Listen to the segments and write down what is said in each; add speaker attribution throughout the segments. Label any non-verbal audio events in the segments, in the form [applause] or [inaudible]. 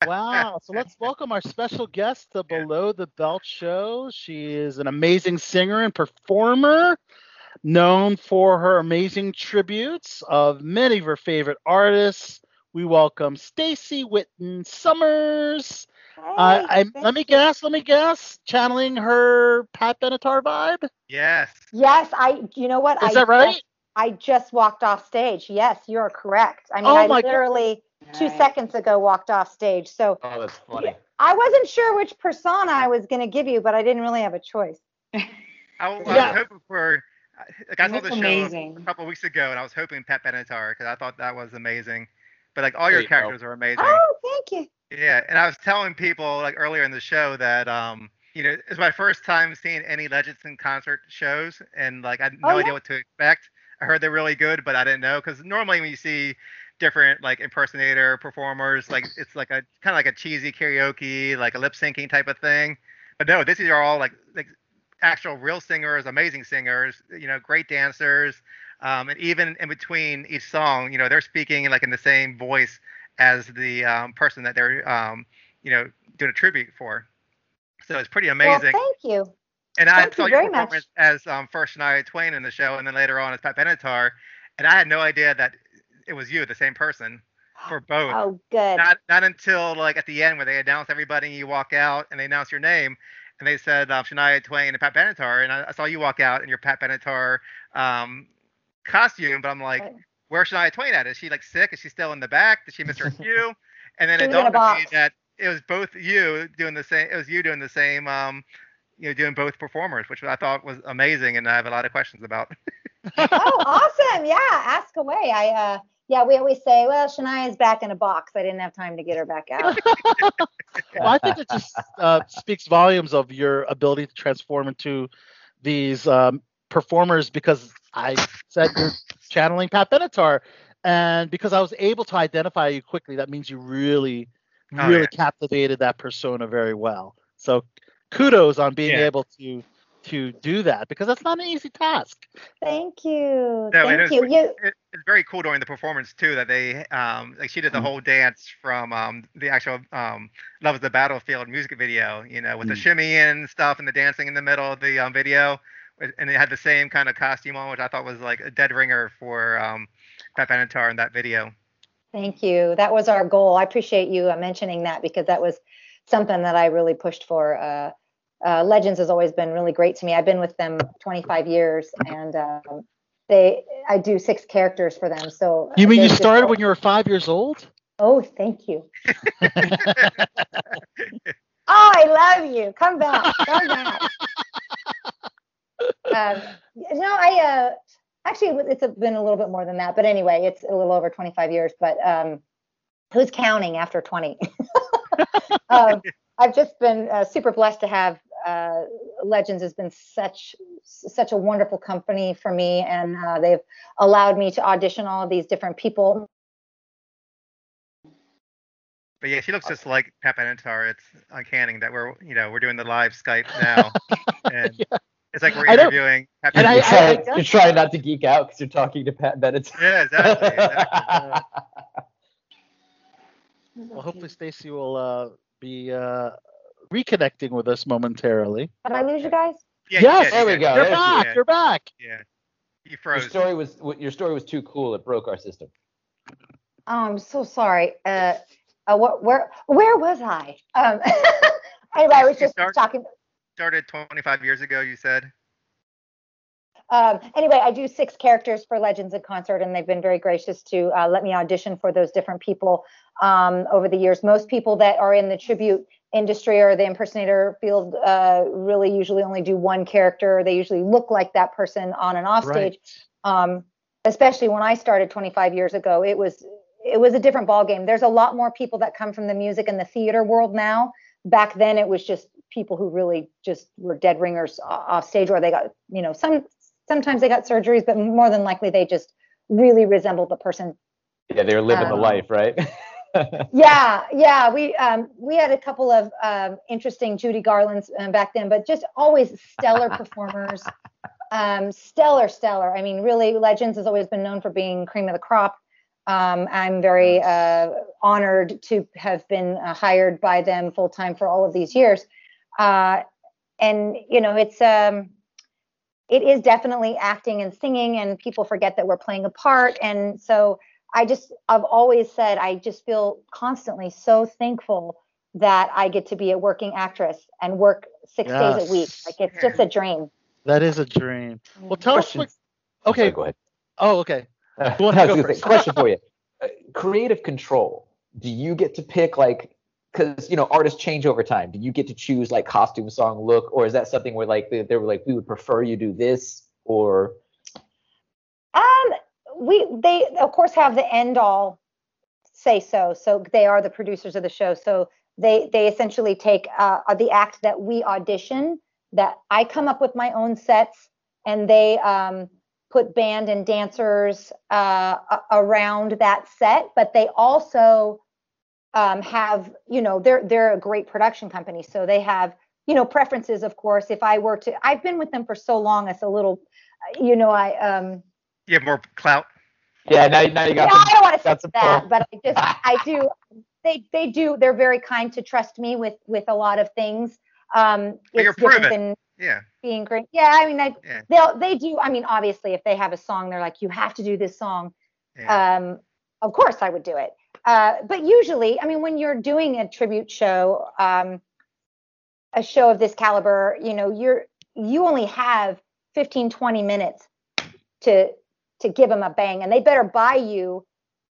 Speaker 1: Wow. So let's welcome our special guest to Below the Belt show. She is an amazing singer and performer, known for her amazing tributes of many of her favorite artists. We welcome Stacey Whitton Summers. Uh, I, let me guess. Let me guess. Channeling her Pat Benatar vibe.
Speaker 2: Yes.
Speaker 3: Yes, I. You know what?
Speaker 1: Is
Speaker 3: I
Speaker 1: that right?
Speaker 3: Just, I just walked off stage. Yes, you're correct. I mean,
Speaker 1: Oh
Speaker 3: I
Speaker 1: literally. God.
Speaker 3: Literally two
Speaker 4: Nice.
Speaker 3: seconds ago walked off stage. So
Speaker 5: Oh, that's funny.
Speaker 3: I wasn't sure which persona I was going to give you, but I didn't really have a choice. [laughs]
Speaker 2: I, I
Speaker 1: Yeah.
Speaker 2: was hoping for. Like I saw the show a
Speaker 4: amazing.
Speaker 2: couple weeks ago, and I was hoping Pat Benatar because I thought that was amazing. But like all your
Speaker 5: There you go.
Speaker 2: characters are amazing.
Speaker 3: Oh, thank you.
Speaker 2: Yeah, and I was telling people like earlier in the show that um, you know, it's my first time seeing any Legends in concert shows, and like I had no
Speaker 3: Oh,
Speaker 2: idea
Speaker 3: yeah?
Speaker 2: what to expect. I heard they're really good, but I didn't know because normally when you see different like impersonator performers, like it's like a kind of like a cheesy karaoke, like a lip syncing type of thing. But no, this is all like like actual real singers, amazing singers, you know, great dancers. Um, and even in between each song, you know, they're speaking like in the same voice as the um, person that they're, um, you know, doing a tribute for. So it's pretty amazing.
Speaker 3: Well, thank you.
Speaker 2: and I
Speaker 3: thank
Speaker 2: saw
Speaker 3: you
Speaker 2: your
Speaker 3: very much.
Speaker 2: performance as um, first Shania Twain in the show, and then later on as Pat Benatar, and I had no idea that it was you, the same person, for [gasps] both.
Speaker 3: Oh, good.
Speaker 2: Not not until like at the end where they announce everybody and you walk out and they announce your name and they said um, Shania Twain and Pat Benatar and I, I saw you walk out in your Pat Benatar um, costume, but I'm like,
Speaker 3: Right.
Speaker 2: where's Shania Twain at? Is she like sick? Is she still in the back? Did she miss her [laughs] cue? And then it dawned on me that it was both you doing the same. It was you doing the same. Um, you know, doing both performers, which I thought was amazing, and I have a lot of questions about. [laughs]
Speaker 3: oh, [laughs] awesome. Yeah, ask away. I uh yeah, we always say, well, Shania's back in a box. I didn't have time to get her back out. [laughs]
Speaker 1: Well, I think it just uh, speaks volumes of your ability to transform into these um, performers because I said you're channeling Pat Benatar, and because I was able to identify you quickly, that means you really,
Speaker 2: Oh,
Speaker 1: really
Speaker 2: yeah.
Speaker 1: captivated that persona very well. So kudos on being
Speaker 2: Yeah.
Speaker 1: able to to do that because that's not an easy task.
Speaker 3: Thank you.
Speaker 2: No,
Speaker 3: Thank
Speaker 2: is
Speaker 3: you.
Speaker 2: pre-
Speaker 3: You
Speaker 2: it, it's very cool during the performance too that they um like she did the
Speaker 1: Mm.
Speaker 2: whole dance from um the actual um Love is the Battlefield music video, you know, with the
Speaker 1: Mm.
Speaker 2: shimmy and stuff and the dancing in the middle of the um video. And they had the same kind of costume on, which I thought was like a dead ringer for um Pat Benatar in that video.
Speaker 3: Thank you. That was our goal. I appreciate you uh, mentioning that because that was something that I really pushed for. Uh, uh, Legends has always been really great to me. I've been with them 25 years, and um, they I do six characters for them. So
Speaker 1: You mean you started when you were five years old?
Speaker 3: Oh, thank you. [laughs] Oh, I love you. Come back. Come back. [laughs] um, no, I uh, actually it's been a little bit more than that, but anyway, it's a little over 25 years. But um, who's counting after 20? [laughs] um, I've just been uh, super blessed to have uh, Legends has been such such a wonderful company for me, and uh, they've allowed me to audition all of these different people.
Speaker 2: But yeah, she looks just like Pat Benatar. It's uncanny that we're you know we're doing the live Skype [laughs] now, and it's like we're
Speaker 1: I
Speaker 2: interviewing Pat
Speaker 1: And I-
Speaker 5: you're,
Speaker 2: Benatar.
Speaker 5: trying,
Speaker 1: I-
Speaker 5: you're trying not to geek out because you're talking to Pat Bennett.
Speaker 2: yeah, exactly. exactly. [laughs]
Speaker 1: Well, hopefully Stacey will uh, be uh, reconnecting with us momentarily.
Speaker 3: Did I lose you guys?
Speaker 2: Yeah,
Speaker 1: yes,
Speaker 2: yeah,
Speaker 5: there we go.
Speaker 1: You're
Speaker 5: There she
Speaker 1: back.
Speaker 2: is.
Speaker 1: You're back.
Speaker 2: Yeah, you
Speaker 5: Your story was your story was too cool. It broke our system.
Speaker 3: Oh, I'm so sorry. Uh, uh what, where, where was I? Um, [laughs] anyway, I was just
Speaker 2: start-
Speaker 3: talking.
Speaker 2: Started 25 years ago. You said.
Speaker 3: Um, anyway, I do six characters for Legends in Concert, and they've been very gracious to uh, let me audition for those different people um, over the years. Most people that are in the tribute industry or the impersonator field uh, really usually only do one character. They usually look like that person on and off
Speaker 1: Right.
Speaker 3: stage. Um, especially when I started 25 years ago, it was it was a different ballgame. There's a lot more people that come from the music and the theater world now. Back then, it was just people who really just were dead ringers off stage, or they got you know some sometimes they got surgeries, but more than likely they just really resembled the person.
Speaker 5: Yeah, they were living the
Speaker 3: Um,
Speaker 5: life, right? [laughs]
Speaker 3: Yeah, yeah. We um, we had a couple of um, interesting Judy Garlands um, back then, but just always stellar [laughs] performers. Um, stellar, stellar. I mean, really, Legends has always been known for being cream of the crop. Um, I'm very uh, honored to have been uh, hired by them full time for all of these years. Uh, and you know, it's um, it is definitely acting and singing, and people forget that we're playing a part. And so I just I've always said I just feel constantly so thankful that I get to be a working actress and work six days a week. Like it's just a dream.
Speaker 1: That is a dream. Well, tell us. What, okay.
Speaker 5: Sorry, go ahead.
Speaker 1: Oh, okay.
Speaker 5: Uh,
Speaker 1: Go on,
Speaker 5: I was
Speaker 1: go
Speaker 5: say, question for you. Uh, creative control. Do you get to pick like because you know artists change over time. Do you get to choose like costume, song, look, or is that something where like they, they were like we would prefer you do this or
Speaker 3: we they of course have the end all say so. So they are the producers of the show. So they they essentially take uh, the act that we audition. That I come up with my own sets, and they um, put band and dancers uh, around that set. But they also um, have you know they're they're a great production company, so they have you know preferences. Of course, if I were to, I've been with them for so long, it's a little, you know, I um
Speaker 2: You have more clout.
Speaker 5: yeah now, now you
Speaker 3: no,
Speaker 5: got some,
Speaker 3: I don't want to say
Speaker 5: got
Speaker 3: that, but I just [laughs] I do. They they do. They're very kind to trust me with with a lot of things. Um,
Speaker 2: But you're
Speaker 3: it's different
Speaker 2: proven.
Speaker 3: than
Speaker 2: Yeah.
Speaker 3: being great. Yeah, I mean, I,
Speaker 2: Yeah.
Speaker 3: they'll they do. I mean, obviously, if they have a song, they're like, you have to do this song.
Speaker 2: Yeah.
Speaker 3: Um, of course, I would do it. Uh, but usually, I mean, when you're doing a tribute show, um, a show of this caliber, you know, you're you only have 15, 20 minutes to to give them a bang, and they better buy you,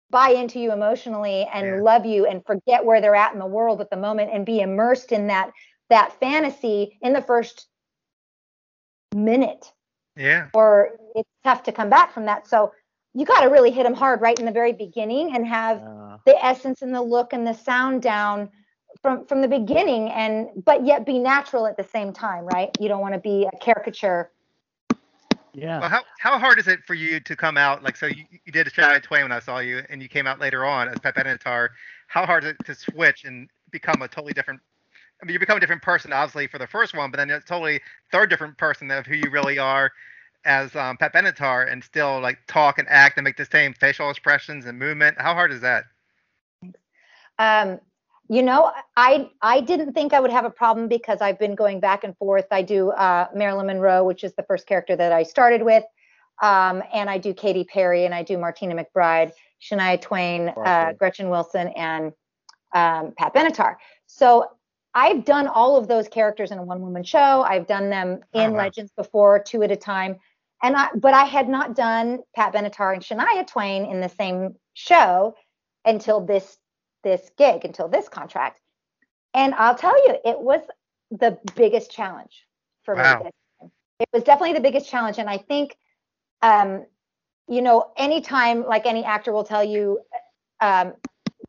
Speaker 3: buy into you emotionally, and
Speaker 2: Yeah.
Speaker 3: love you, and forget where they're at in the world at the moment, and be immersed in that that fantasy in the first minute
Speaker 2: yeah.
Speaker 3: or it's tough to come back from that. So you got to really hit them hard right in the very beginning and have
Speaker 1: Yeah.
Speaker 3: the essence and the look and the sound down from from the beginning and but yet be natural at the same time, right? You don't want to be a caricature.
Speaker 1: Yeah.
Speaker 2: Well, how how hard is it for you to come out? Like, so you, you did Shania Twain when I saw you, and you came out later on as Pat Benatar. How hard is it to switch and become a totally different? I mean, you become a different person, obviously, for the first one, but then it's totally third different person of who you really are as um, Pat Benatar, and still like talk and act and make the same facial expressions and movement. How hard is that?
Speaker 3: Um, you know, I I didn't think I would have a problem because I've been going back and forth. I do uh, Marilyn Monroe, which is the first character that I started with, um, and I do Katy Perry, and I do Martina McBride, Shania Twain, uh, Gretchen Wilson, and um, Pat Benatar. So I've done all of those characters in a one-woman show. I've done them in
Speaker 2: wow.
Speaker 3: Legends before, two at a time, and I but I had not done Pat Benatar and Shania Twain in the same show until this this gig until this contract. And I'll tell you, it was the biggest challenge for
Speaker 2: Wow.
Speaker 3: me. It was definitely the biggest challenge. And I think, um, you know, anytime, like any actor will tell you, um,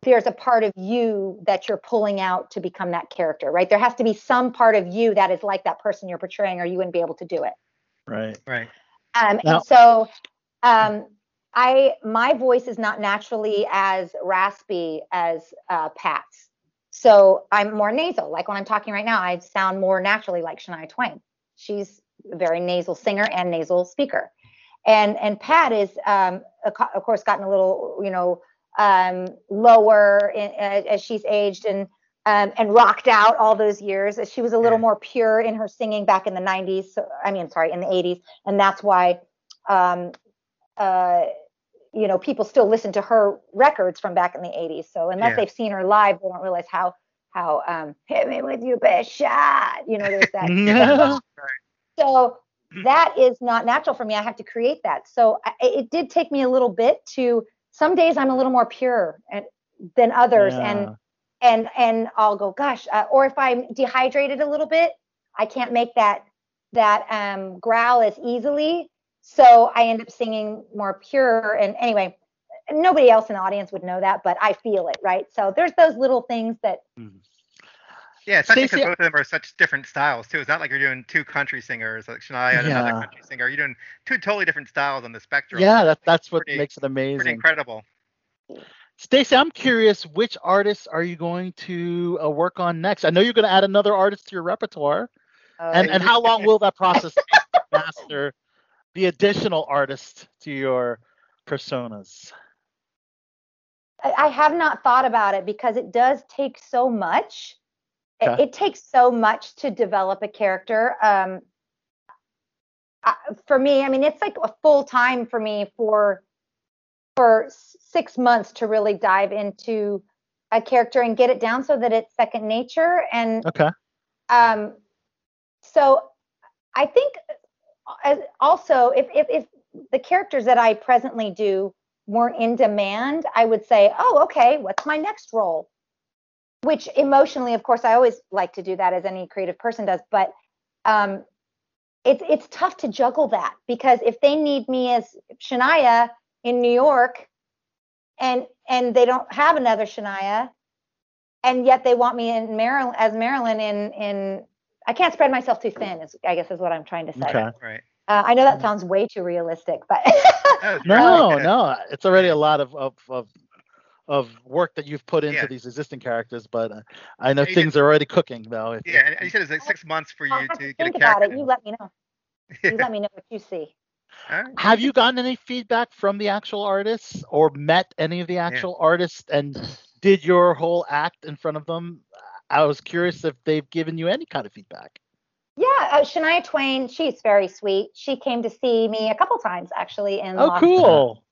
Speaker 3: there's a part of you that you're pulling out to become that character, right? There has to be some part of you that is like that person you're portraying, or you wouldn't be able to do it.
Speaker 1: Right.
Speaker 2: Right.
Speaker 3: Um,
Speaker 1: Now-
Speaker 3: and so um, I my voice is not naturally as raspy as uh, Pat's. So I'm more nasal. Like when I'm talking right now, I sound more naturally like Shania Twain. She's a very nasal singer and nasal speaker. And and Pat is um, of course gotten a little you know um, lower in, as, as she's aged and um, and rocked out all those years. She was a little
Speaker 2: Yeah.
Speaker 3: more pure in her singing back in the 90s. So, I mean, sorry, in the 80s, and that's why, um, uh, you know, people still listen to her records from back in the 80s. So unless
Speaker 2: Yeah.
Speaker 3: they've seen her live, they don't realize how how um, hit me with your best shot. You know, there's that. [laughs]
Speaker 1: Yeah. [laughs]
Speaker 3: so that is not natural for me. I have to create that. So I, it did take me a little bit to. Some days I'm a little more pure and than others, and and and I'll go, gosh, uh, or if I'm dehydrated a little bit, I can't make that that um, growl as easily. So I end up singing more pure. And anyway, nobody else in the audience would know that, but I feel it, right? So there's those little things that
Speaker 2: Yeah, especially because both of them are such different styles too. It's not like you're doing two country singers like Shania and another country singer. You're doing two totally different styles on the spectrum.
Speaker 1: Yeah, that, that's what
Speaker 2: Pretty-
Speaker 1: makes it
Speaker 2: pretty
Speaker 1: amazing.
Speaker 2: incredible.
Speaker 1: Stacey, I'm curious, which artists are you going to uh, work on next? I know you're going to add another artist to your repertoire,
Speaker 3: uh,
Speaker 1: and and how long will that process take [laughs] master the additional artist to your personas?
Speaker 3: I have not thought about it because it does take so much. It,
Speaker 1: Okay.
Speaker 3: it takes so much to develop a character. Um, I, for me, I mean, it's like a full time for me for for six months to really dive into a character and get it down so that it's second nature. And
Speaker 1: Okay.
Speaker 3: um, so I think also if, if if the characters that I presently do weren't in demand, I would say, oh, okay, what's my next role? Which emotionally, of course, I always like to do that as any creative person does, but um, it's it's tough to juggle that because if they need me as Shania in New York, and and they don't have another Shania, and yet they want me in Maryland as Marilyn in in I can't spread myself too thin. Is I guess is what I'm trying to say.
Speaker 1: Okay.
Speaker 2: Right.
Speaker 3: Uh, I know that sounds way too realistic, but [laughs]
Speaker 1: No, no, it's already a lot of of of, of work that you've put into
Speaker 2: Yeah.
Speaker 1: these existing characters, but uh, I know
Speaker 2: Yeah, you
Speaker 1: things are already cooking though. If-
Speaker 2: Yeah, and and you said it's like six months for
Speaker 3: I'll
Speaker 2: you to
Speaker 3: to
Speaker 2: get a
Speaker 3: think about it. You let me know. [laughs] You let me know what you see.
Speaker 2: All right.
Speaker 1: Have you gotten any feedback from the actual artists or met any of the actual artists and did your whole act in front of them? I was curious if they've given you any kind of feedback.
Speaker 3: Yeah, uh, Shania Twain, she's very sweet. She came to see me a couple times actually in
Speaker 1: Oh,
Speaker 3: Los
Speaker 1: cool.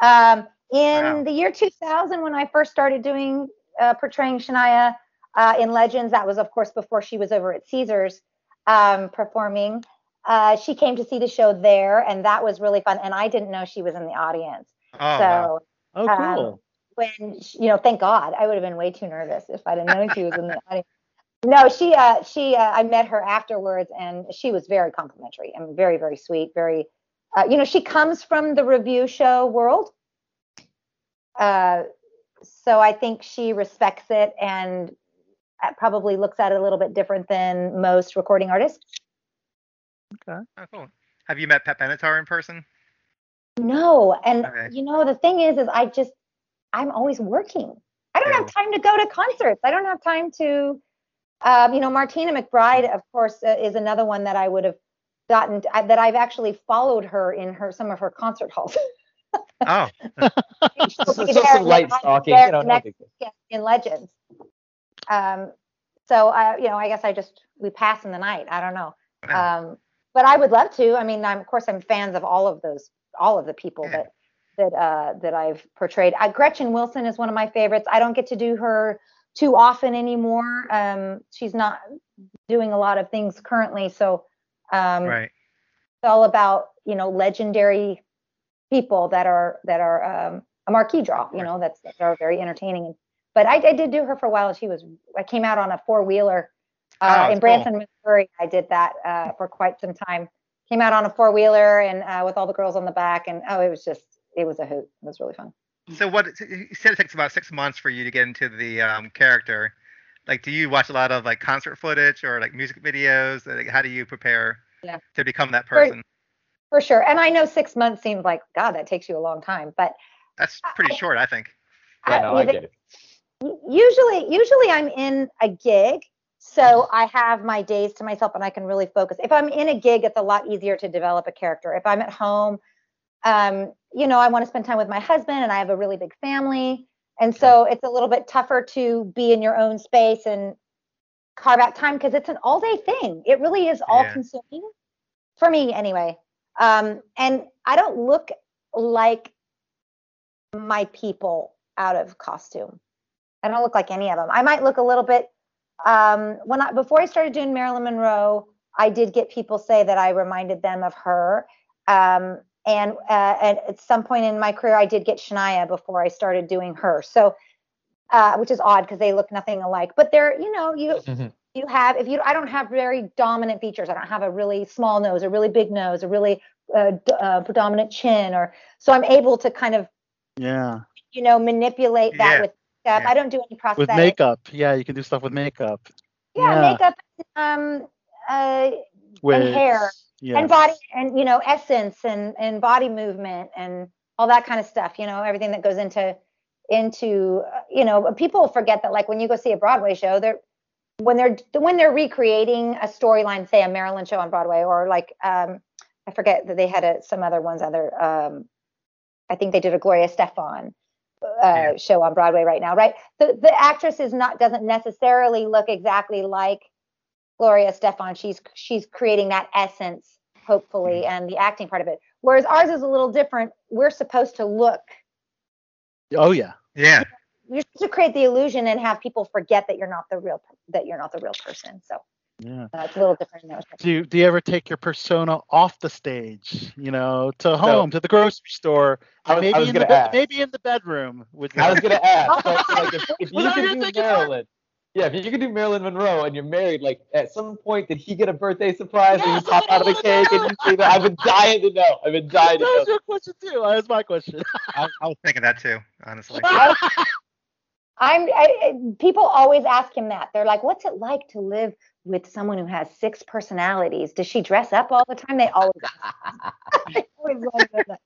Speaker 3: Um, in
Speaker 2: Wow.
Speaker 3: the year 2000, when I first started doing uh, portraying Shania uh, in Legends, that was of course before she was over at Caesars um, performing. Uh, she came to see the show there, and that was really fun. And I didn't know she was in the audience.
Speaker 2: Oh,
Speaker 3: so
Speaker 2: wow.
Speaker 1: Oh,
Speaker 3: Um,
Speaker 1: cool.
Speaker 3: When she- you know, thank God, I would have been way too nervous if I'd have known she was in the [laughs] audience. No, she uh she uh, I met her afterwards and she was very complimentary and very very sweet, very uh, you know, she comes from the revue show world. Uh so I think she respects it and uh, probably looks at it a little bit different than most recording artists.
Speaker 2: Oh, cool. Have you met Pat Benatar in person?
Speaker 3: No, and
Speaker 2: Okay.
Speaker 3: you know the thing is, is I just I'm always working. I don't
Speaker 2: Yeah.
Speaker 3: have time to go to concerts. I don't have time to, um, you know, Martina McBride, of course, uh, is another one that I would have gotten I, that I've actually followed her in her some of her concert halls. [laughs]
Speaker 2: Oh,
Speaker 3: She'll
Speaker 5: So, so some light stalking, you know,
Speaker 3: next
Speaker 5: big
Speaker 3: in Legends. Um, so I, you know, I guess I just we pass in the night. I don't know. Um, but I would love to. I mean, I'm of course I'm fans of all of those, all of the people
Speaker 2: Yeah.
Speaker 3: that that uh, that I've portrayed. Uh, Gretchen Wilson is one of my favorites. I don't get to do her too often anymore. Um, she's not doing a lot of things currently, so um,
Speaker 2: right.
Speaker 3: it's all about you know legendary people that are that are um, a marquee draw. You know, that's that are very entertaining. But I, I did do her for a while. She was I came out on a four wheeler
Speaker 2: Oh,
Speaker 3: uh,
Speaker 2: that's
Speaker 3: in
Speaker 2: cool.
Speaker 3: Branson, Missouri. I did that uh, for quite some time. Came out on a four wheeler and uh, with all the girls on the back, and oh, it was just it was a hoot. It was really fun.
Speaker 2: So what? You said it takes about six months for you to get into the um, character. Like, do you watch a lot of like concert footage or like music videos? Like, how do you prepare
Speaker 3: Yeah.
Speaker 2: to become that person?
Speaker 3: For sure. And I know six months seems like God, that takes you a long time, but
Speaker 2: That's pretty short, I think.
Speaker 5: Yeah, no, I get it.
Speaker 3: usually usually i'm in a gig so i have my days to myself and i can really focus if i'm in a gig it's a lot easier to develop a character if i'm at home um, you know i want to spend time with my husband and i have a really big family and so it's a little bit tougher to be in your own space and carve out time because it's an all day thing it really is all
Speaker 2: Yeah.
Speaker 3: consuming for me anyway um, and i don't look like my people out of costume I don't look like any of them. I might look a little bit. Um, when I before I started doing Marilyn Monroe, I did get people say that I reminded them of her. Um, and, uh, and at some point in my career, I did get Shania before I started doing her. So, uh, which is odd because they look nothing alike. But they're, you know, you
Speaker 5: Mhm.
Speaker 3: you have if you I don't have very dominant features. I don't have a really small nose, a really big nose, a really uh, d- uh, predominant chin, or so I'm able to kind of
Speaker 1: Yeah.
Speaker 3: you know manipulate that
Speaker 2: Yeah.
Speaker 3: with makeup.
Speaker 2: Yeah.
Speaker 3: I don't do any prosthetics.
Speaker 1: With makeup. Yeah, you can do stuff with makeup.
Speaker 3: yeah,
Speaker 1: Yeah.
Speaker 3: makeup um uh
Speaker 1: Wigs.
Speaker 3: hair, and body and you know essence and and body movement and all that kind of stuff you know everything that goes into into uh, you know people forget that like when you go see a broadway show they're when they're when they're recreating a storyline say a Marilyn show on broadway or like um i forget that they had a, some other ones other um i think they did a Gloria Estefan uh, show on Broadway right now, right? The the actress is not doesn't necessarily look exactly like Gloria Estefan. She's she's creating that essence, hopefully, and the acting part of it. Whereas ours is a little different. We're supposed to look.
Speaker 1: Oh yeah.
Speaker 2: Yeah.
Speaker 3: You're supposed to create the illusion and have people forget that you're not the real that you're not the real person. So
Speaker 1: Yeah.
Speaker 3: uh, it's a little different. in that respect.
Speaker 1: Do you, do you ever take your persona off the stage? You know, to home, to the grocery store,
Speaker 5: I was-
Speaker 1: maybe
Speaker 5: I was
Speaker 1: in the
Speaker 5: ask.
Speaker 1: maybe in the bedroom with
Speaker 5: I was gonna ask, so, so, like, if, [laughs] if you
Speaker 1: Was that
Speaker 5: could do
Speaker 1: thinking,
Speaker 5: Marilyn, yeah, if you could do Marilyn Monroe and you're married, like at some point did he get a birthday surprise and you
Speaker 1: Yes,
Speaker 5: pop out of the
Speaker 1: wanna
Speaker 5: cake and you see that? I've been dying to know. I've been dying to
Speaker 1: That was
Speaker 5: know.
Speaker 1: your question too. That was my question. [laughs]
Speaker 2: I, I was thinking that too, honestly. [laughs]
Speaker 3: I'm I, I- people always ask him that. They're like, "What's it like to live with someone who has six personalities? Does she dress up all the time?" They always ask. [laughs] I always wanna that.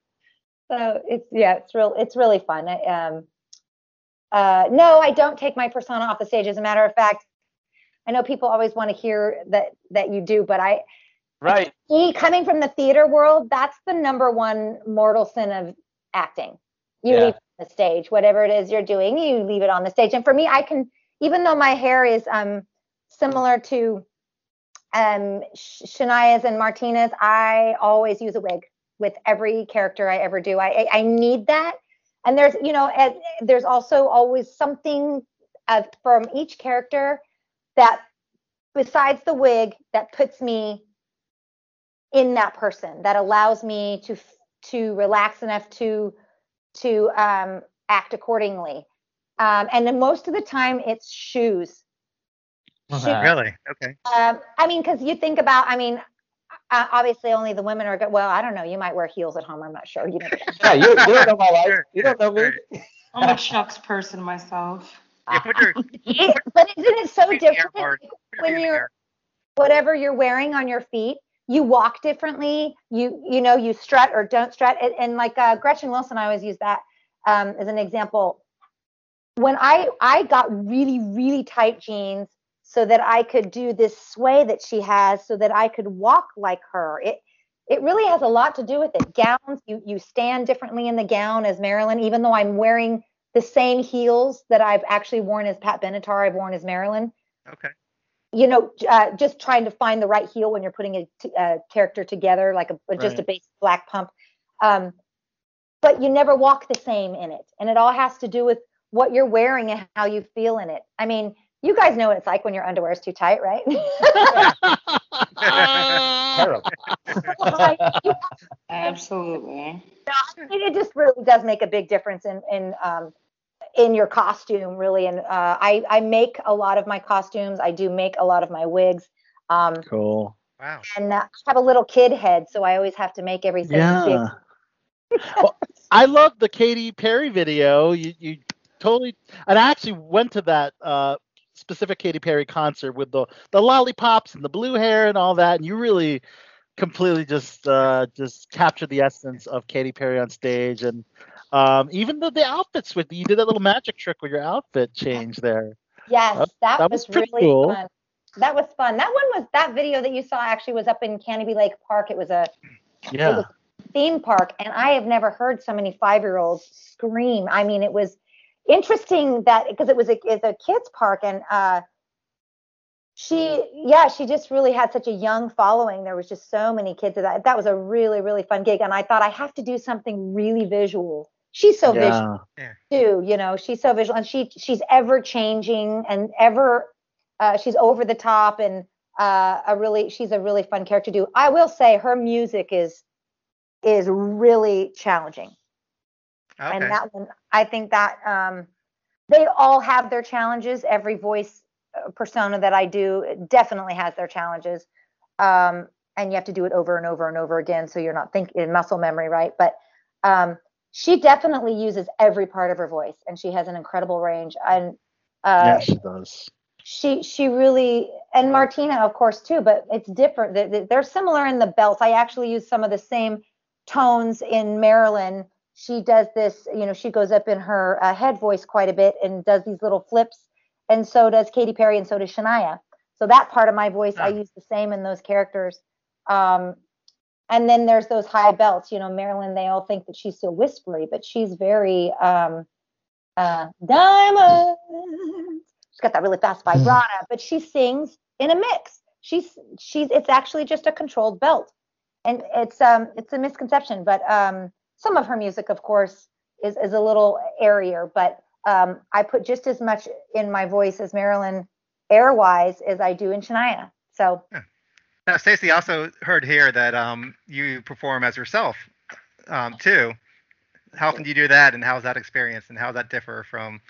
Speaker 3: So it's yeah, it's real. It's really fun. I, um, uh, no, I don't take my persona off the stage. As a matter of fact, I know people always want to hear that that you do, but I
Speaker 5: Right.
Speaker 3: he coming from the theater world, that's the number one mortal sin of acting. You
Speaker 5: Yeah.
Speaker 3: leave the stage, whatever it is you're doing, you leave it on the stage. And for me, I can, even though my hair is um similar to um Shania's and Martina's, I always use a wig with every character I ever do. I I, I need that. And there's, you know, and there's also always something of, from each character that besides the wig that puts me in that person that allows me to to relax enough to to um, act accordingly. Um, and then most of the time it's shoes.
Speaker 5: Uh-huh.
Speaker 2: really? Okay.
Speaker 3: Um, I mean, because you think about, I mean, uh, obviously only the women are good. Well, I don't know. You might wear heels at home. I'm not sure. You know.
Speaker 5: Yeah, you, you don't know my life. You don't know me.
Speaker 4: I'm a Chucks person myself.
Speaker 2: Yeah, put [laughs]
Speaker 3: It- but isn't it so different
Speaker 2: hard. Put your
Speaker 3: when
Speaker 2: hand in
Speaker 3: you're whatever you're wearing on your feet? You walk differently. You you know you strut or don't strut. And, and like uh, Gretchen Wilson, I always use that um, as an example. When I I got really really tight jeans so that I could do this sway that she has, so that I could walk like her. It it really has a lot to do with it. Gowns, you you stand differently in the gown as Marilyn, even though I'm wearing the same heels that I've actually worn as Pat Benatar, I've worn as Marilyn
Speaker 2: Okay.
Speaker 3: you know, uh, just trying to find the right heel when you're putting a, t- a character together, like a just a basic black pump. Um, but you never walk the same in it, and it all has to do with what you're wearing and how you feel in it. I mean, you guys know what it's like when your underwear is too tight, right? [laughs]
Speaker 5: Terrible.
Speaker 3: Like, you-
Speaker 4: Absolutely.
Speaker 3: it just really does make a big difference in in um, in your costume, really. And uh, I I make a lot of my costumes. I do make a lot of my wigs. Um,
Speaker 1: cool.
Speaker 2: Wow.
Speaker 3: and uh, I have a little kid head, so I always have to make everything big.
Speaker 1: Yeah. well, I love the Katy Perry video. You you totally and I actually went to that uh specific Katy Perry concert with the the lollipops and the blue hair and all that, and you really completely just uh just captured the essence of Katy Perry on stage and um even the the outfits with you did that little magic trick with your outfit change there.
Speaker 3: Yes,
Speaker 1: That-
Speaker 3: that,
Speaker 1: that
Speaker 3: was,
Speaker 1: was pretty
Speaker 3: really
Speaker 1: cool.
Speaker 3: fun. That was fun. That one was that video that you saw actually was up in Canobie Lake Park. It was a
Speaker 1: Yeah.
Speaker 3: was theme park, and I have never heard so many five year olds scream. I mean, it was interesting that because it was a it's a kids park, and uh, she yeah she just really had such a young following. There was just so many kids. That that was a really really fun gig, and I thought I have to do something really visual. She's so visual too you know she's so visual and she she's ever changing and ever uh, she's over the top and uh, a really she's a really fun character to do i will say her music is is really challenging
Speaker 2: Okay.
Speaker 3: and that one i think that um they all have their challenges. Every voice uh, persona that i do definitely has their challenges. Um and you have to do it over and over and over again so you're not thinking muscle memory right? But um she definitely uses every part of her voice and she has an incredible range. And uh
Speaker 1: yeah, she does.
Speaker 3: she she really and Martina of course too but it's different. They- they- they're similar in the belts. I actually use some of the same tones in Marilyn she does this you know she goes up in her uh, head voice quite a bit and does these little flips and so does Katy Perry and so does Shania so that part of my voice I
Speaker 2: Ah.
Speaker 3: use the same in those characters um and then there's those high belts you know Marilyn they all think that she's so whispery but she's very um uh, diamonds. She's got that really fast [laughs] vibrato, but she sings in a mix. She's she's it's actually just a controlled belt, and it's um it's a misconception. But um some of her music, of course, is is a little airier. But um I put just as much in my voice as Marilyn air-wise as I do in Shania. So
Speaker 2: Now, Stacey also heard here that um, you perform as yourself um, too. How often do you do that, and how's that experience, and how does that differ from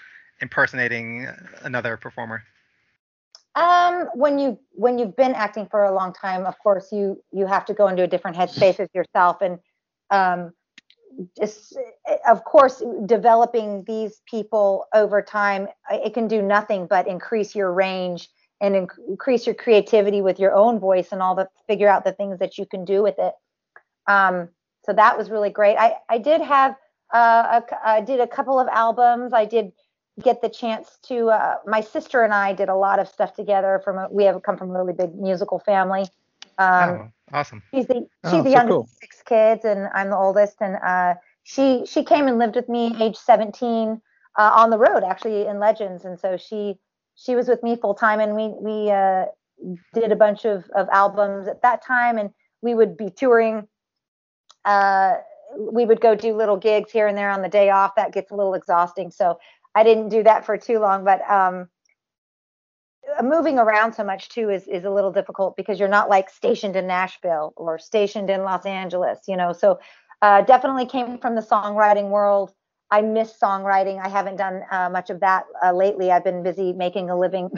Speaker 2: impersonating another performer?
Speaker 3: Um, when you when you've been acting for a long time, of course you you have to go into a different headspace as yourself, and um, of course developing these people over time, it can do nothing but increase your range and inc- increase your creativity with your own voice and all the figure out the things that you can do with it. Um, so that was really great. I I did have uh, a, I did a couple of albums. I did get the chance to uh, my sister and I did a lot of stuff together from a, we have come from a really big musical family. Um,
Speaker 2: oh, awesome.
Speaker 3: She's the
Speaker 1: Oh,
Speaker 3: she's the
Speaker 1: so
Speaker 3: youngest
Speaker 1: cool.
Speaker 3: of six kids and I'm the oldest and uh, she she came and lived with me age 17 uh, on the road actually in Legends and so she she was with me full time and we we uh, did a bunch of of albums at that time and we would be touring uh, we would go do little gigs here and there on the day off that gets a little exhausting so I didn't do that for too long, but um, moving around so much too is is a little difficult because you're not like stationed in Nashville or stationed in Los Angeles, you know. So uh, definitely came from the songwriting world. I miss songwriting. I haven't done uh, much of that uh, lately. I've been busy making a living.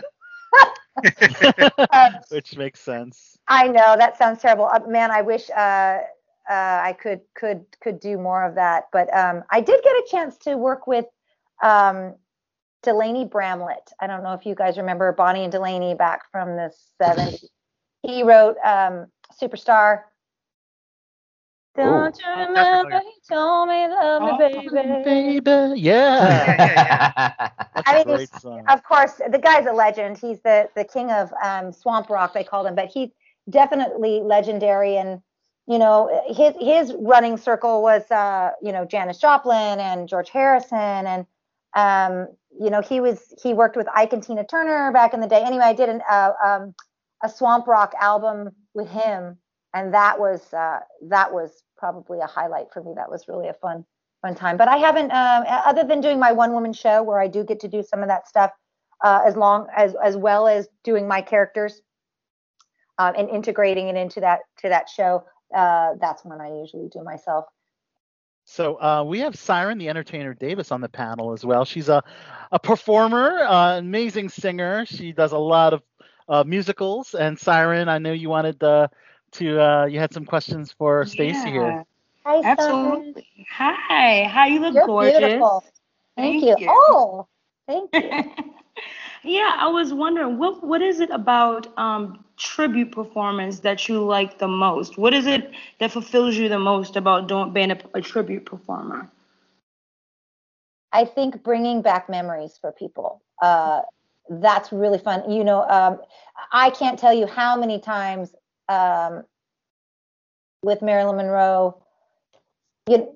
Speaker 3: Uh, [laughs] [laughs]
Speaker 1: Which makes sense.
Speaker 3: I know that sounds terrible, uh, man. I wish uh, uh, I could could could do more of that, but um, I did get a chance to work with um, Delaney Bramlett. I don't know if you guys remember Bonnie and Delaney back from the 70s. [laughs] He wrote um, Superstar. Don't you remember he told me love me, baby?
Speaker 1: Baby, yeah.
Speaker 2: yeah, [laughs]
Speaker 1: That's
Speaker 3: I
Speaker 1: a
Speaker 3: mean,
Speaker 1: great
Speaker 3: he's-
Speaker 1: song.
Speaker 3: Of course, the guy's a legend. He's the the king of um, swamp rock, they called him, but he's definitely legendary. And you know, his his running circle was uh, you know Janis Joplin and George Harrison, and um, you know he was he worked with Ike and Tina Turner back in the day. Anyway, I did an, uh, um, a swamp rock album with him, and that was uh, that was probably a highlight for me. That was really a fun fun time. But I haven't, um, other than doing my one woman show where I do get to do some of that stuff, uh, as long as as well as doing my characters um, and integrating it into that to that show. Uh, that's when I usually do myself.
Speaker 1: So uh, we have Siren, the entertainer Davis, on the panel as well. She's a, a performer, uh, amazing singer. She does a lot of uh, musicals. And Siren, I know you wanted uh, to, uh, you had some questions for Stacey here.
Speaker 4: Yeah,
Speaker 3: Hi, Siren.
Speaker 4: Absolutely. Hi. How you look
Speaker 3: You're
Speaker 4: gorgeous.
Speaker 3: beautiful. Thank,
Speaker 4: Thank
Speaker 3: you.
Speaker 4: you.
Speaker 3: Oh, thank you. [laughs]
Speaker 4: yeah, I was wondering what what is it about um tribute performance that you like the most? What is it that fulfills you the most about doing being a, a tribute performer?
Speaker 3: I think bringing back memories for people. Uh, that's really fun. You know, um, I can't tell you how many times um, with Marilyn Monroe, you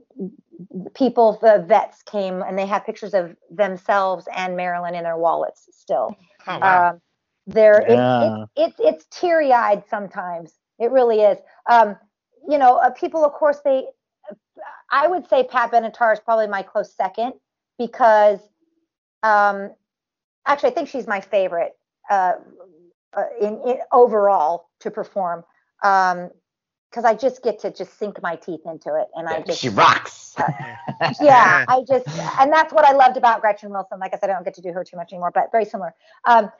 Speaker 3: people, the vets came and they have pictures of themselves and Marilyn in their wallets still.
Speaker 2: Oh wow.
Speaker 3: Um, there, it-
Speaker 1: Yeah.
Speaker 3: it, it's it's teary eyed sometimes. It really is. Um, you know, uh, people, of course, they. I would say Pat Benatar is probably my close second because, um, actually, I think she's my favorite uh, uh, in, in overall to perform. Um, because I just get to just sink my teeth into it, and I just
Speaker 5: she rocks. [laughs]
Speaker 3: yeah, I just, and that's what I loved about Gretchen Wilson. Like I said, I don't get to do her too much anymore, but very similar. Um,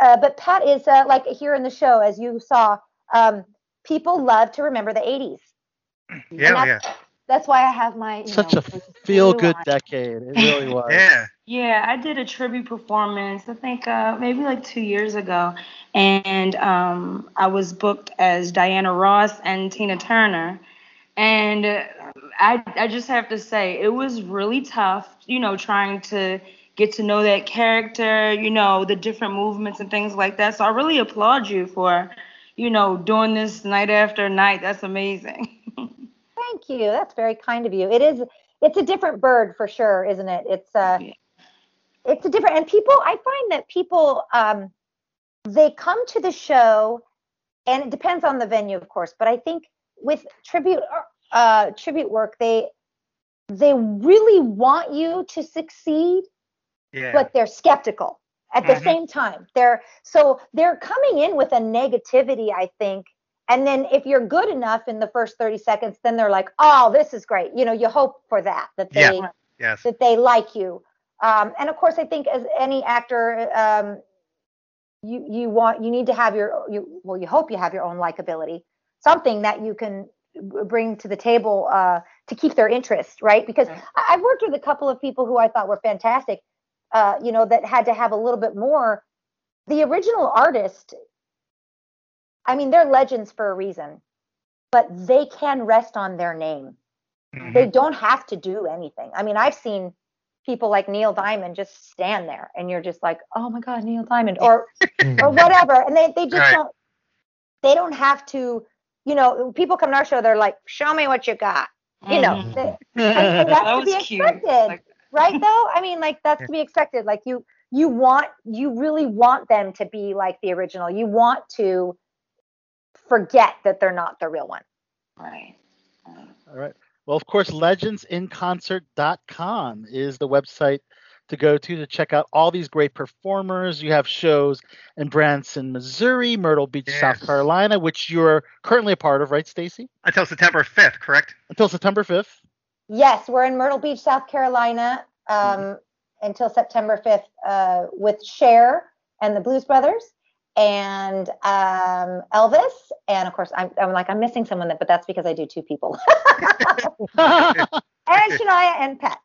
Speaker 3: uh, but Pat is uh, like here in the show, as you saw, um, people love to remember the 80s. [clears throat]
Speaker 2: yeah,
Speaker 3: and
Speaker 2: yeah,
Speaker 3: That's why I have my you
Speaker 1: Such
Speaker 3: know,
Speaker 1: a feel good
Speaker 3: on.
Speaker 1: decade. It really [laughs] was.
Speaker 2: yeah.
Speaker 4: Yeah, I did a tribute performance, I think uh, maybe like two years ago. And um, I was booked as Diana Ross and Tina Turner. And uh, I, I just have to say, it was really tough, you know, trying to get to know that character, you know, the different movements and things like that. So I really applaud you for, you know, doing this night after night. That's amazing. [laughs]
Speaker 3: Thank you. That's very kind of you. It is. It's a different bird for sure, isn't it? It's uh,
Speaker 4: Yeah.
Speaker 3: it's a different and people i find that people um they come to the show and it depends on the venue of course but i think with tribute uh tribute work they they really want you to succeed
Speaker 2: Yeah.
Speaker 3: but they're skeptical at the
Speaker 2: Mhm.
Speaker 3: same time they're so they're coming in with a negativity i think and then if you're good enough in the first 30 seconds then they're like oh this is great you know you hope for that that they
Speaker 2: Yeah. yes.
Speaker 3: that they like you. Um, and of course, I think as any actor, um, you you want you need to have your you well you hope you have your own likability, something that you can bring to the table uh, to keep their interest, right? Because. I, I've worked with a couple of people who I thought were fantastic, uh, you know, that had to have a little bit more. The original artist, I mean, they're legends for a reason, but they can rest on their name
Speaker 2: Mhm.
Speaker 3: they don't have to do anything. I mean, I've seen people like Neil Diamond just stand there and you're just like, "Oh my god, Neil Diamond," or [laughs] or whatever. And they they just
Speaker 2: Right.
Speaker 3: don't they don't have to, you know, people come to our show they're like, "Show me what you got." You know,
Speaker 4: Mhm.
Speaker 3: they- and, and that's
Speaker 4: That
Speaker 3: to
Speaker 4: was
Speaker 3: be
Speaker 4: cute.
Speaker 3: expected,
Speaker 4: Like,
Speaker 3: right [laughs] though? I mean, like that's to be expected. Like you you want you really want them to be like the original. You want to forget that they're not the real one.
Speaker 4: right. right.
Speaker 1: All right. Well, of course, legendsinconcert.com is the website to go to to check out all these great performers. You have shows in Branson, Missouri, Myrtle Beach, South Carolina, which you're currently a part of, right, Stacey?
Speaker 2: Until September 5th, correct?
Speaker 1: Until September 5th.
Speaker 3: Yes, we're in Myrtle Beach, South Carolina, um, until September 5th uh, with Cher and the Blues Brothers and um, Elvis. And of course, I'm, I'm like, I'm missing someone, that, but that's because I do two people. [laughs] and Shania and Pat.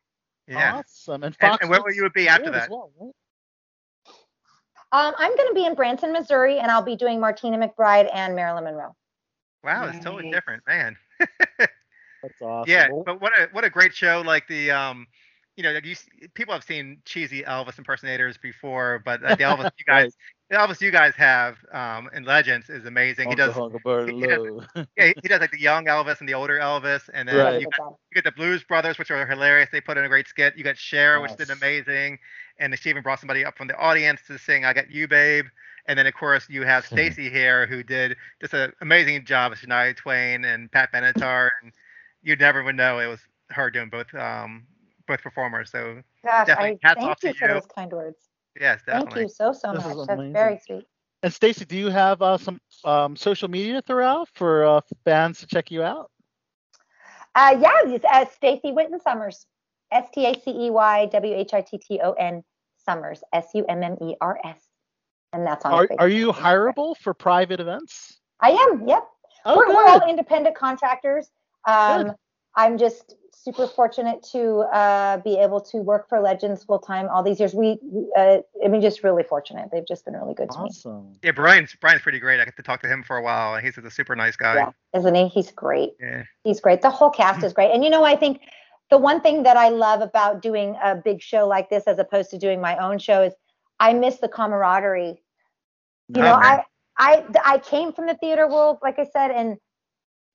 Speaker 2: Yeah.
Speaker 1: Awesome. And
Speaker 2: And,
Speaker 1: Fox.
Speaker 2: and where will you be after that?
Speaker 1: Well, right?
Speaker 3: Um, I'm going to be in Branson, Missouri, and I'll be doing Martina McBride and Marilyn Monroe.
Speaker 2: Wow, it's totally different, man. [laughs]
Speaker 1: That's awesome.
Speaker 2: Yeah, but what a what a great show! Like the um, you know, you people have seen cheesy Elvis impersonators before, but uh, the Elvis [laughs] you guys, the Elvis you guys have um in Legends is amazing. He does,
Speaker 1: bird, [laughs]
Speaker 2: he does- yeah, he [laughs] does like the young Elvis and the older Elvis, and then
Speaker 1: Right.
Speaker 2: you, got, you get the Blues Brothers, which are hilarious. They put in a great skit. You got Cher, which did amazing, and she even brought somebody up from the audience to sing "I Got You, Babe." And then of course you have. Stacey here, who did just an amazing job with Shania Twain and Pat Benatar, and you never would know it was her doing both um both performers. So
Speaker 3: Gosh,
Speaker 2: Definitely.
Speaker 3: I thank
Speaker 2: off to
Speaker 3: you for
Speaker 2: you.
Speaker 3: those kind words.
Speaker 2: yes, definitely.
Speaker 3: Thank you so, so
Speaker 1: This
Speaker 3: much. That's very sweet.
Speaker 1: And Stacey, do you have uh, some um, social media throughout for uh, fans to check you out?
Speaker 3: Uh, yeah, it's uh, Stacey Whitton Summers. S T A C E Y W H I T T O N Summers. S U M M E R S. And that's on
Speaker 1: Are,
Speaker 3: Facebook.
Speaker 1: are you hireable for private events?
Speaker 3: I am, yep.
Speaker 1: Oh,
Speaker 3: we're, we're all independent contractors. Um, I'm just super fortunate to uh, be able to work for Legends full time all these years. We, uh, I mean, just really fortunate. They've just been really good to me.
Speaker 1: Awesome.
Speaker 2: Yeah, Brian's Brian's pretty great. I got to talk to him for a while, and he's a super nice guy.
Speaker 3: Yeah, isn't he? He's great.
Speaker 2: Yeah.
Speaker 3: He's great. The whole cast is great. And you know, I think the one thing that I love about doing a big show like this as opposed to doing my own show is I miss the camaraderie. You know,
Speaker 2: Okay.
Speaker 3: I I I came from the theater world, like I said, and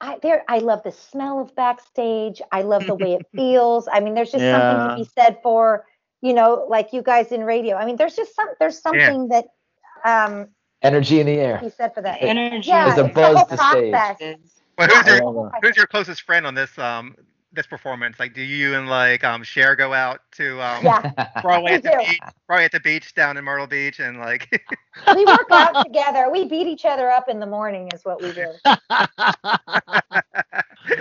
Speaker 3: I there I love the smell of backstage. I love the way it [laughs] feels. I mean, there's just something to be said for, you know, like you guys in radio. I mean, there's just some there's something that um
Speaker 5: Energy in the air.
Speaker 3: he said for that.
Speaker 4: Energy.
Speaker 3: Yeah,
Speaker 5: There's a
Speaker 3: it's the
Speaker 5: buzz
Speaker 3: whole
Speaker 5: to stage.
Speaker 3: process.
Speaker 2: Well, who's your
Speaker 3: the whole
Speaker 1: love
Speaker 2: who's your closest friend on this um this performance? Like, do you and like um Cher go out to um
Speaker 3: Yeah. [laughs]
Speaker 2: probably at the
Speaker 3: do.
Speaker 2: beach, probably at the beach down in Myrtle Beach, and like
Speaker 3: we work out [laughs] together. We beat each other up in the morning, is what we do.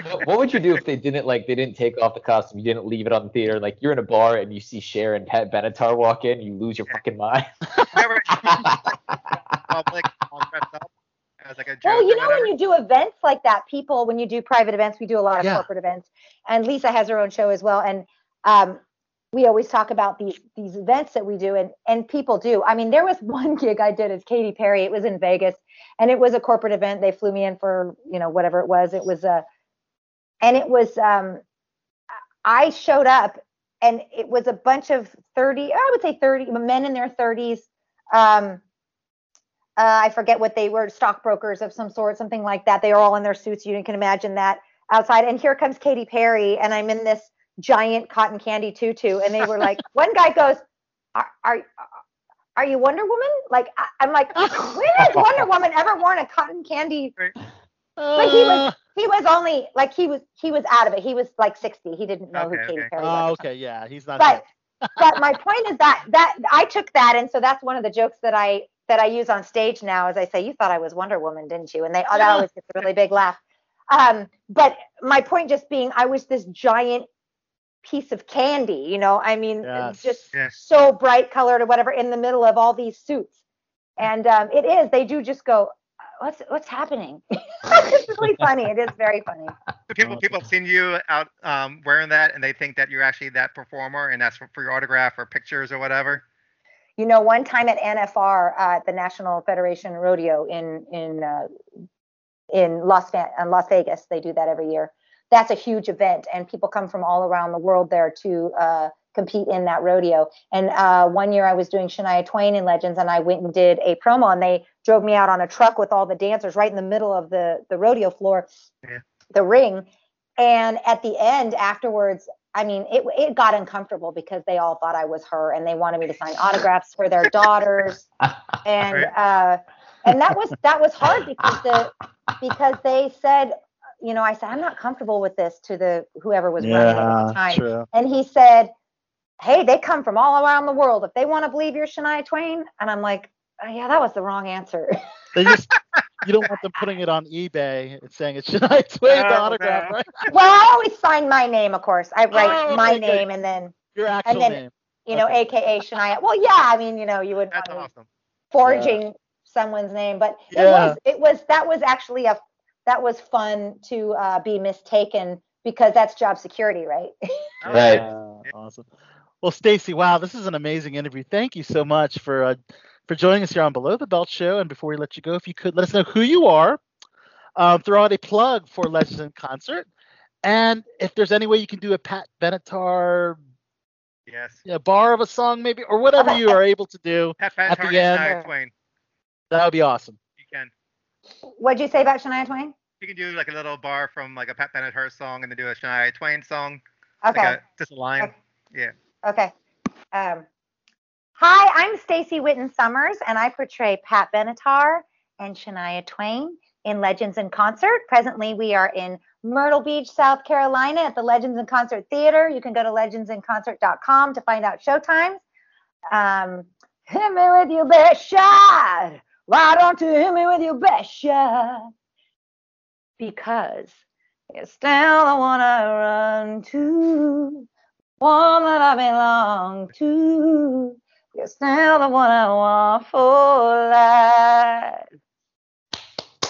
Speaker 5: What- what would you do if they didn't like they didn't take off the costume? You didn't leave it on the theater. Like you're in a bar and you see Cher and Pat Benatar walk in, you lose your fucking mind.
Speaker 2: whenever [laughs] public all dressed up as like a joke.
Speaker 3: Well, you know, when you do events like that, people, when you do private events, we do a lot of
Speaker 1: Yeah.
Speaker 3: corporate events, and Lisa has her own show as well. And um, we always talk about these these events that we do, and and people do. I mean, there was [laughs] one gig I did as Katy Perry. It was in Vegas, and it was a corporate event. They flew me in for you know whatever it was. It was a, and it was um, I showed up, and it was a bunch of thirty, I would say thirty men in their thirties. Um, uh, I forget what they were, stockbrokers of some sort, something like that. They are all in their suits. You can imagine that outside. And here comes Katy Perry, and I'm in this giant cotton candy tutu. And they were like, [laughs] one guy goes, are are, are you Wonder Woman? Like I, I'm like, [laughs] when has Wonder Woman ever worn a cotton candy? But he was
Speaker 1: Uh,
Speaker 3: he was only like he was he was out of it. He was like 60. He didn't know
Speaker 2: Okay,
Speaker 3: who Katy
Speaker 2: okay.
Speaker 3: Perry
Speaker 1: oh,
Speaker 3: was.
Speaker 1: okay, yeah, he's not.
Speaker 3: But but my [laughs] point is that that I took that and so that's one of the jokes that I that I use on stage now as I say, you thought I was Wonder Woman, didn't you? And they oh, that
Speaker 1: Yeah.
Speaker 3: always gets a really big laugh. Um, but my point just being I was this giant piece of candy, you know. I mean,
Speaker 1: Yes.
Speaker 3: just
Speaker 2: Yes.
Speaker 3: so bright colored or whatever in the middle of all these suits. And um, it is, they do just go, what's what's happening? [laughs] it's really funny. It is very funny.
Speaker 2: So people people have seen you out um, wearing that, and they think that you're actually that performer, and that's for, for your autograph or pictures or whatever.
Speaker 3: You know, one time at NFR, uh, the National Federation Rodeo in in uh, in Las in Las Vegas, they do that every year. That's a huge event, and people come from all around the world there to uh, compete in that rodeo. And uh, one year, I was doing Shania Twain in Legends, and I went and did a promo, and they drove me out on a truck with all the dancers right in the middle of the the rodeo floor,
Speaker 2: Yeah.
Speaker 3: the ring. And at the end, afterwards, I mean, it it got uncomfortable because they all thought I was her, and they wanted me to sign autographs for their daughters, [laughs] and uh, and that was that was hard because the [laughs] because they said, you know, I said I'm not comfortable with this to the whoever was running at the time,
Speaker 1: true.
Speaker 3: and he said, hey, they come from all around the world. If they want to believe you're Shania Twain, and I'm like, oh, yeah, that was the wrong answer.
Speaker 1: They just [laughs] you don't want them putting it on eBay and saying it's [laughs] Shania Twain's
Speaker 2: Oh,
Speaker 1: autograph,
Speaker 2: no.
Speaker 1: right? [laughs]
Speaker 3: well, I always sign my name, of course. I write
Speaker 1: Oh,
Speaker 3: my
Speaker 1: okay, good.
Speaker 3: name and then
Speaker 1: Your actual and
Speaker 3: then-
Speaker 1: name.
Speaker 3: you know,
Speaker 1: Okay.
Speaker 3: AKA Shania. Well, yeah, I mean, you know, you would
Speaker 2: That's
Speaker 3: to
Speaker 2: awesome.
Speaker 3: forging someone's name, but it
Speaker 1: Yeah.
Speaker 3: was it was that was actually a that was fun to uh, be mistaken because that's job security, right? [laughs]
Speaker 2: Oh,
Speaker 5: Right.
Speaker 1: Yeah, awesome. Well, Stacey, wow, this is an amazing interview. Thank you so much for uh, for joining us here on Below the Belt Show. And before we let you go, if you could let us know who you are, um, throw out a plug for Legends in Concert, and if there's any way you can do a Pat Benatar
Speaker 2: Yes.
Speaker 1: you know, bar of a song, maybe, or whatever you are able to do, [laughs]
Speaker 2: Pat
Speaker 1: At the end-
Speaker 2: Shania Twain.
Speaker 1: that would be awesome.
Speaker 2: You can.
Speaker 3: What'd you say about Shania Twain?
Speaker 2: You can do like a little bar from like a Pat Benatar song and then do a Shania Twain song.
Speaker 3: Okay.
Speaker 2: Like a, just a line.
Speaker 3: Okay.
Speaker 2: Yeah.
Speaker 3: Okay. Um, hi, I'm Stacey Whitton Summers, and I portray Pat Benatar and Shania Twain in Legends in Concert. Presently, we are in Myrtle Beach, South Carolina at the Legends in Concert Theater. You can go to legendsinconcert.com to find out showtimes. Um, hit me with your best shot. Why don't you hit me with your best shot? Because you're still the one I run to one that I belong to. You're still the one I want for life.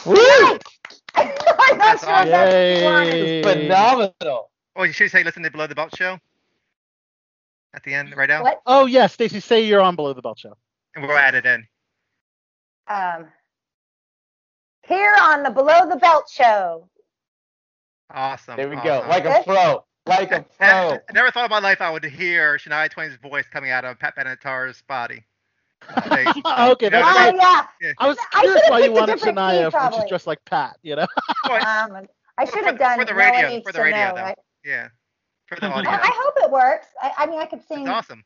Speaker 5: Woo! [laughs]
Speaker 3: I'm not
Speaker 2: That's
Speaker 3: sure if that's.
Speaker 1: Yay.
Speaker 5: Phenomenal.
Speaker 2: Oh, you should say listen to Below the Belt show at the end right now,
Speaker 3: What?
Speaker 1: Oh yes, Stacey, say you're on Below the Belt Show.
Speaker 2: and we'll add it in.
Speaker 3: Um, here on the Below the Belt show.
Speaker 2: Awesome.
Speaker 5: There we go.
Speaker 2: awesome.
Speaker 5: Like a pro. Like a
Speaker 2: I,
Speaker 5: pro.
Speaker 2: I never thought in my life I would hear Shania Twain's voice coming out of Pat Benatar's body. [laughs]
Speaker 1: Okay,
Speaker 2: you know,
Speaker 1: that's
Speaker 3: Oh yeah.
Speaker 1: I was
Speaker 3: I
Speaker 1: curious
Speaker 3: should've
Speaker 1: why you
Speaker 3: picked a
Speaker 1: wanted
Speaker 3: different key,
Speaker 1: Shania, which is
Speaker 3: probably.
Speaker 1: just like Pat, you know. [laughs]
Speaker 3: Um, I should have done
Speaker 2: for the radio-
Speaker 3: Needs
Speaker 2: for the radio,
Speaker 3: Know,
Speaker 2: though.
Speaker 3: right?
Speaker 2: yeah. For the [laughs] audience.
Speaker 3: I hope it works. I, I mean, I could sing
Speaker 2: That's awesome.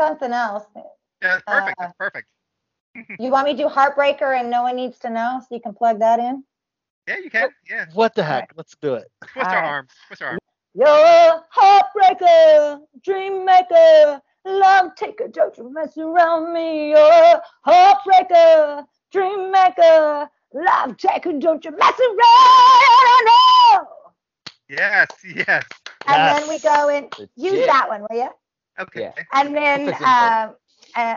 Speaker 3: something else.
Speaker 2: Yeah, that's perfect.
Speaker 3: Uh,
Speaker 2: that's perfect.
Speaker 3: You want me to do Heartbreaker and No One Needs to Know so you can plug that in?
Speaker 2: Yeah, you can. Yeah.
Speaker 1: What the heck? Let's do it.
Speaker 2: Twist our
Speaker 3: Alright.
Speaker 2: arms. Twist our arms.
Speaker 3: You're a heartbreaker, dream maker, love taker, don't you mess around me. You're a heartbreaker, dream maker, love taker, don't you mess around. No.
Speaker 2: Yes, yes.
Speaker 3: And then we
Speaker 1: Yes.
Speaker 3: go and use
Speaker 5: Legit.
Speaker 3: that one, will you?
Speaker 2: Okay.
Speaker 5: Yeah.
Speaker 3: And then,
Speaker 5: Fix
Speaker 3: um, uh,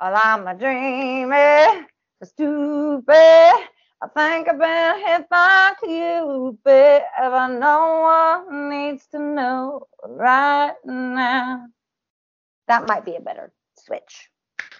Speaker 3: well, I'm a dreamer, so stupid. I think I've been hit by Cupid. If I know one needs to know right now. That might be a better switch.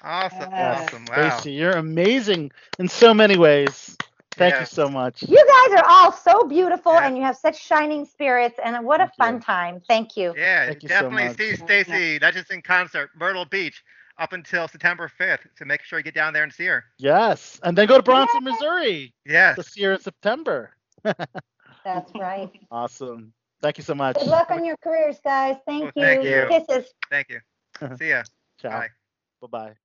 Speaker 2: Awesome.
Speaker 3: Yes.
Speaker 2: Awesome. Wow.
Speaker 1: Stacey, you're amazing in so many ways. Thank you so much.
Speaker 3: You guys are all so beautiful
Speaker 2: Yeah.
Speaker 3: and you have such shining spirits, and what a
Speaker 5: Thank you.
Speaker 3: fun time. Thank you.
Speaker 2: Yeah,
Speaker 1: Thank you so
Speaker 2: definitely
Speaker 1: much.
Speaker 2: see Stacey not just in concert, Myrtle Beach, up until September 5th. So make sure you get down there and see her.
Speaker 1: Yes, and then go to Branson, Missouri
Speaker 2: Yes.
Speaker 1: this year in September. [laughs]
Speaker 3: That's right.
Speaker 1: Awesome. Thank you so much.
Speaker 3: Good luck on your careers, guys. Thank
Speaker 2: Well,
Speaker 3: you.
Speaker 2: thank you.
Speaker 3: Kisses.
Speaker 2: Thank you. [laughs] See ya.
Speaker 1: Ciao.
Speaker 2: Bye.
Speaker 1: Bye bye.